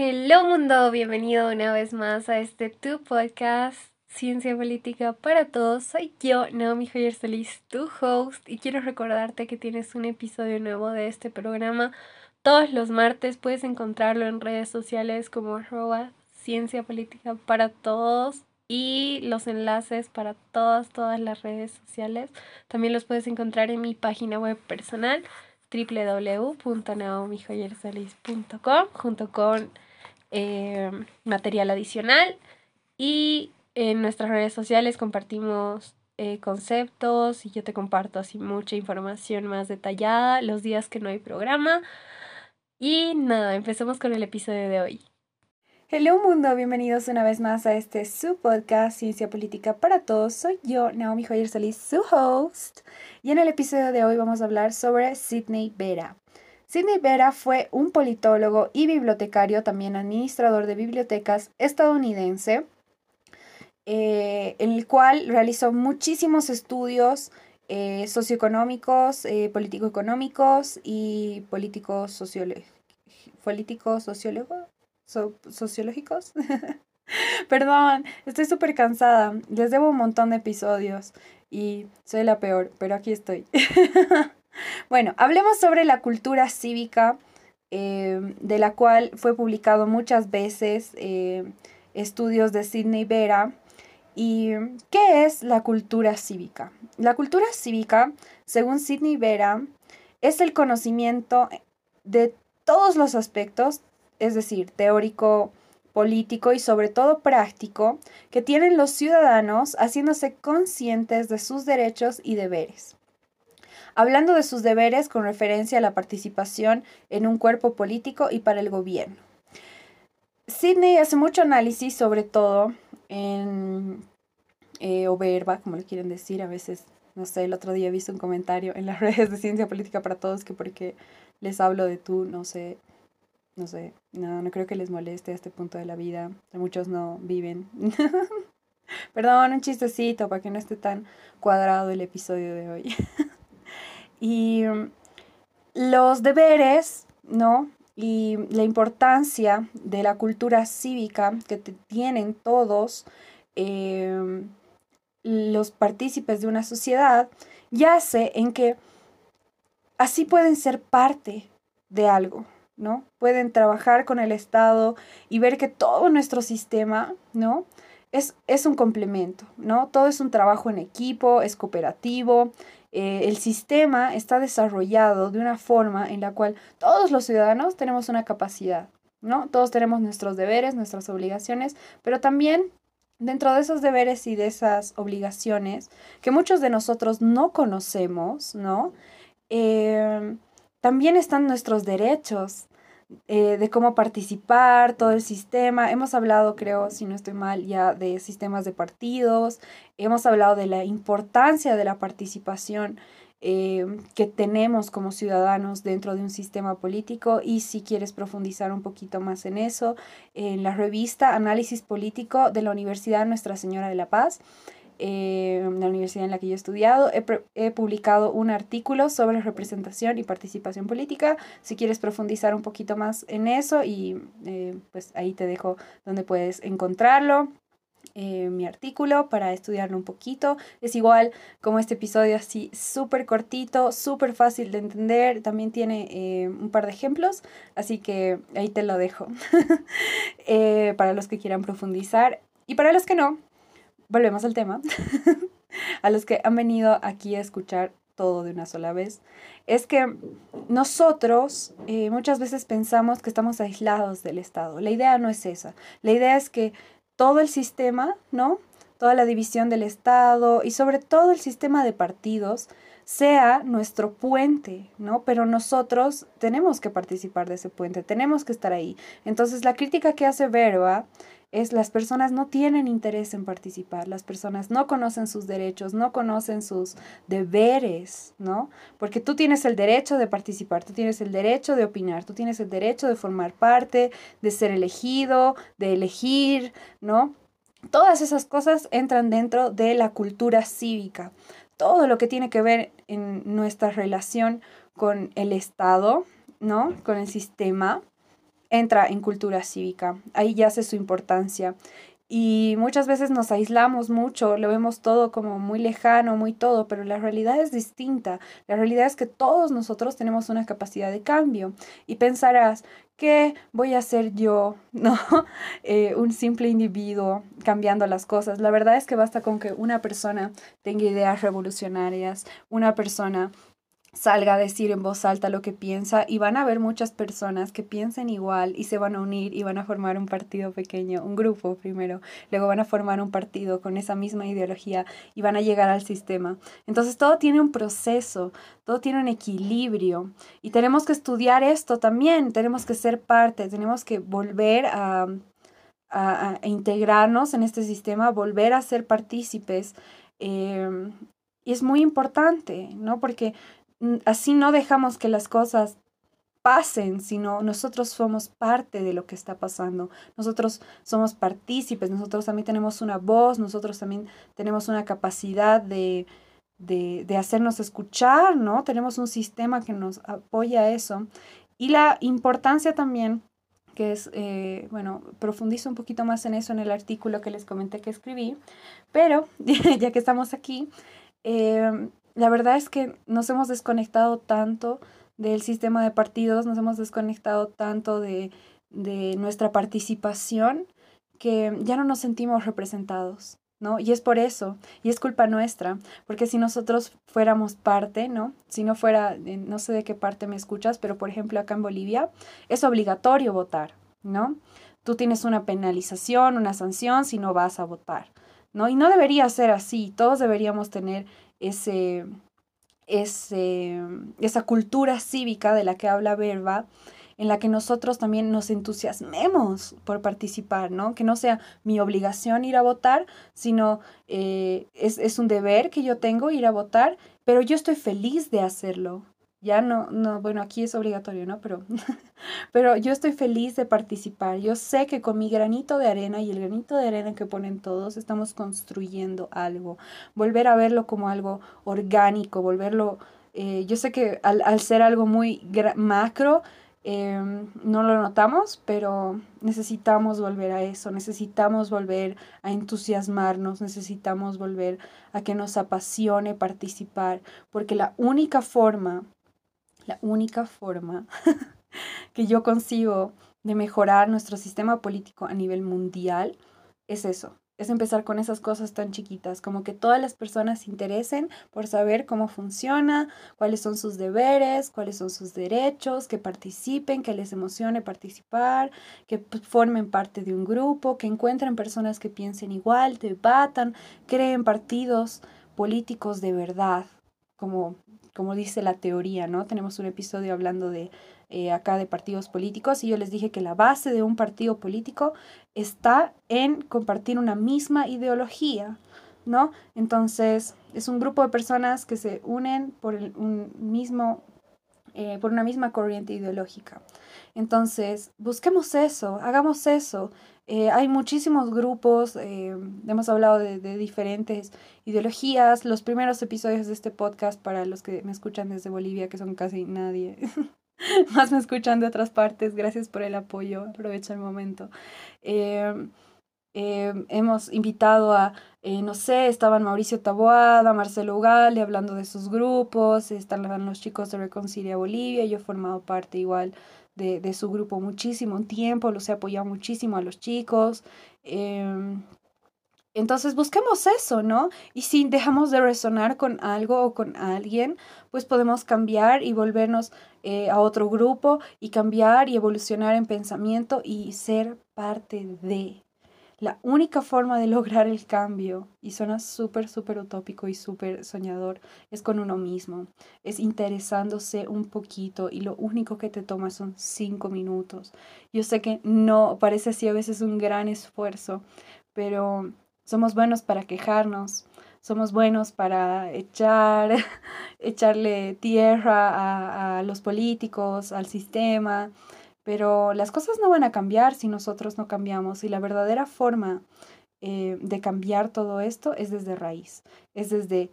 Hello mundo, bienvenido una vez más a este tu podcast Ciencia Política para Todos. Soy yo, Naomi Joyer Solís, tu host, y quiero recordarte que tienes un episodio nuevo de este programa todos los martes. Puedes encontrarlo en redes sociales como arroba Ciencia Política para Todos y los enlaces para todas, todas las redes sociales. También los puedes encontrar en mi página web personal www.naomijoyersalis.com junto con eh, material adicional y en nuestras redes sociales compartimos eh, conceptos y yo te comparto así mucha información más detallada los días que no hay programa. Y nada, empecemos con el episodio de hoy. Hello mundo, bienvenidos una vez más a este su podcast Ciencia Política para Todos. Soy yo, Naomi Joyer Solís, su host. Y en el episodio de hoy vamos a hablar sobre Sidney Vera. Sidney Vera fue un politólogo y bibliotecario, también administrador de bibliotecas estadounidense, eh, en el cual realizó muchísimos estudios eh, socioeconómicos, eh, político-económicos y políticos sociológicos. Políticos sociólogos, sociológicos. Perdón, estoy súper cansada. Les debo un montón de episodios y soy la peor, pero aquí estoy. bueno, hablemos sobre la cultura cívica, eh, de la cual fue publicado muchas veces eh, estudios de Sidney Vera. ¿Y qué es la cultura cívica? La cultura cívica, según Sidney Vera, es el conocimiento de todos los aspectos, es decir, teórico, político y sobre todo práctico que tienen los ciudadanos haciéndose conscientes de sus derechos y deberes. Hablando de sus deberes con referencia a la participación en un cuerpo político y para el gobierno. Sidney hace mucho análisis sobre todo en, eh, como le quieren decir, a veces, no sé, el otro día he visto un comentario en las redes de Ciencia Política para Todos que porque les hablo de tú, no sé, no sé, no, no creo que les moleste a este punto de la vida. Muchos no viven. Perdón, un chistecito para que no esté tan cuadrado el episodio de hoy. y los deberes, ¿no? Y la importancia de la cultura cívica que tienen todos em, los partícipes de una sociedad, yace en que así pueden ser parte de algo, ¿no? Pueden trabajar con el Estado y ver que todo nuestro sistema, ¿no? Es, es un complemento, ¿no? Todo es un trabajo en equipo, es cooperativo. Eh, el sistema está desarrollado de una forma en la cual todos los ciudadanos tenemos una capacidad, ¿no? Todos tenemos nuestros deberes, nuestras obligaciones, pero también dentro de esos deberes y de esas obligaciones que muchos de nosotros no conocemos, ¿no? Eh, también están nuestros derechos, eh, de cómo participar, todo el sistema. Hemos hablado, creo, si no estoy mal, ya de sistemas de partidos. Hemos hablado de la importancia de la participación eh, que tenemos como ciudadanos dentro de un sistema político y si quieres profundizar un poquito más en eso, en la revista Análisis Político de la Universidad Nuestra Señora de la Paz eh, la universidad en la que yo he estudiado, he, publicado un artículo sobre representación y participación política. Si quieres profundizar un poquito más en eso, y eh, pues ahí te dejo donde puedes encontrarlo. Eh, mi artículo para estudiarlo un poquito. Es igual como este episodio así súper cortito, súper fácil de entender. También tiene eh, un par de ejemplos, así que ahí te lo dejo para los que quieran profundizar. Y para los que no, volvemos al tema, a los que han venido aquí a escuchar todo de una sola vez, es que nosotros eh, muchas veces pensamos que estamos aislados del Estado. La idea no es esa. La idea es que todo el sistema, ¿no? Toda la división del Estado y sobre todo el sistema de partidos sea nuestro puente, ¿no? Pero nosotros tenemos que participar de ese puente, tenemos que estar ahí. Entonces la crítica que hace Verba es las personas no tienen interés en participar, las personas no conocen sus derechos, no conocen sus deberes, ¿no? Porque tú tienes el derecho de participar, tú tienes el derecho de opinar, tú tienes el derecho de formar parte, de ser elegido, de elegir, ¿no? Todas esas cosas entran dentro de la cultura cívica. Todo lo que tiene que ver en nuestra relación con el Estado, ¿no? Con el sistema, entra en cultura cívica. Ahí ya hace su importancia. Y muchas veces nos aislamos mucho, lo vemos todo como muy lejano, muy todo, pero la realidad es distinta. La realidad es que todos nosotros tenemos una capacidad de cambio. Y pensarás, ¿qué voy a hacer yo? ¿No? Eh, un simple individuo cambiando las cosas. La verdad es que basta con que una persona tenga ideas revolucionarias, una persona salga a decir en voz alta lo que piensa y van a haber muchas personas que piensen igual y se van a unir y van a formar un partido pequeño, un grupo primero, luego van a formar un partido con esa misma ideología y van a llegar al sistema. Entonces todo tiene un proceso, todo tiene un equilibrio y tenemos que estudiar esto también, tenemos que ser parte, tenemos que volver a, a, integrarnos en este sistema, volver a ser partícipes. Eh, y es muy importante, ¿no? Porque así no dejamos que las cosas pasen, sino nosotros somos parte de lo que está pasando. Nosotros somos partícipes, nosotros también tenemos una voz, nosotros también tenemos una capacidad de, de, de hacernos escuchar, ¿no? Tenemos un sistema que nos apoya a eso. Y la importancia también, que es, eh, bueno, profundizo un poquito más en eso en el artículo que les comenté que escribí, pero ya que estamos aquí, eh, la verdad es que nos hemos desconectado tanto del sistema de partidos, nos hemos desconectado tanto de, nuestra participación que ya no nos sentimos representados. ¿no? Y es por eso, y es culpa nuestra, porque si nosotros fuéramos parte, ¿no? Si no fuera, no sé de qué parte me escuchas, pero por ejemplo acá en Bolivia es obligatorio votar, ¿no? Tú tienes una penalización, una sanción si no vas a votar, ¿no? Y no debería ser así, todos deberíamos tener ese, ese, esa cultura cívica de la que habla Verba, en la que nosotros también nos entusiasmemos por participar, ¿no? Que no sea mi obligación ir a votar, sino eh, es, es un deber que yo tengo ir a votar, pero yo estoy feliz de hacerlo, ya no, no, bueno, aquí es obligatorio, ¿no? Pero, pero yo estoy feliz de participar. Yo sé que con mi granito de arena y el granito de arena que ponen todos, estamos construyendo algo. Volver a verlo como algo orgánico, volverlo, eh, yo sé que al, al, ser algo muy macro, em, no lo notamos, pero necesitamos volver a eso, necesitamos volver a entusiasmarnos, necesitamos volver a que nos apasione participar, porque la única forma la única forma que yo consigo de mejorar nuestro sistema político a nivel mundial es eso, es empezar con esas cosas tan chiquitas, como que todas las personas se interesen por saber cómo funciona, cuáles son sus deberes, cuáles son sus derechos, que participen, que les emocione participar, que formen parte de un grupo, que encuentren personas que piensen igual, debatan, creen partidos políticos de verdad, como como dice la teoría, ¿no? Tenemos un episodio hablando de eh, acá de partidos políticos y yo les dije que la base de un partido político está en compartir una misma ideología, ¿no? Entonces, es un grupo de personas que se unen por un mismo, eh, por una misma corriente ideológica. Entonces, busquemos eso, hagamos eso, eh, hay muchísimos grupos, eh, hemos hablado de, diferentes ideologías. Los primeros episodios de este podcast, para los que me escuchan desde Bolivia, que son casi nadie, más me escuchan de otras partes, gracias por el apoyo, aprovecho el momento. Eh, hemos invitado a, no sé, estaban Mauricio Taboada, Marcelo Ugalde hablando de sus grupos, están los chicos de Reconcilia Bolivia, yo he formado parte igual de, su grupo muchísimo tiempo, los he apoyado muchísimo a los chicos. Em, entonces busquemos eso, ¿no? Y si dejamos de resonar con algo o con alguien, pues podemos cambiar y volvernos eh, a otro grupo y cambiar y evolucionar en pensamiento y ser parte de. La única forma de lograr el cambio, y suena súper, súper utópico y súper soñador, es con uno mismo, es interesándose un poquito y lo único que te toma son cinco minutos. Yo sé que no, parece así a veces un gran esfuerzo, pero somos buenos para quejarnos, somos buenos para echar, echarle tierra a, a los políticos, al sistema, pero las cosas no van a cambiar si nosotros no cambiamos y la verdadera forma eh, de cambiar todo esto es desde raíz, es desde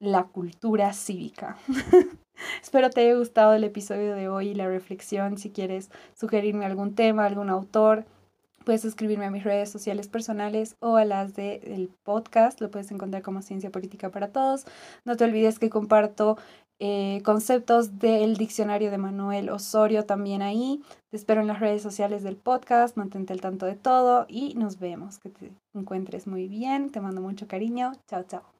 la cultura cívica. Espero te haya gustado el episodio de hoy y la reflexión. Si quieres sugerirme algún tema, algún autor, puedes escribirme a mis redes sociales personales o a las del podcast. Lo puedes encontrar como Ciencia Política para Todos. No te olvides que comparto eh, conceptos del diccionario de Manuel Osorio también ahí. Te espero en las redes sociales del podcast, mantente al tanto de todo y nos vemos. Que te encuentres muy bien. Te mando mucho cariño. Chao, chao.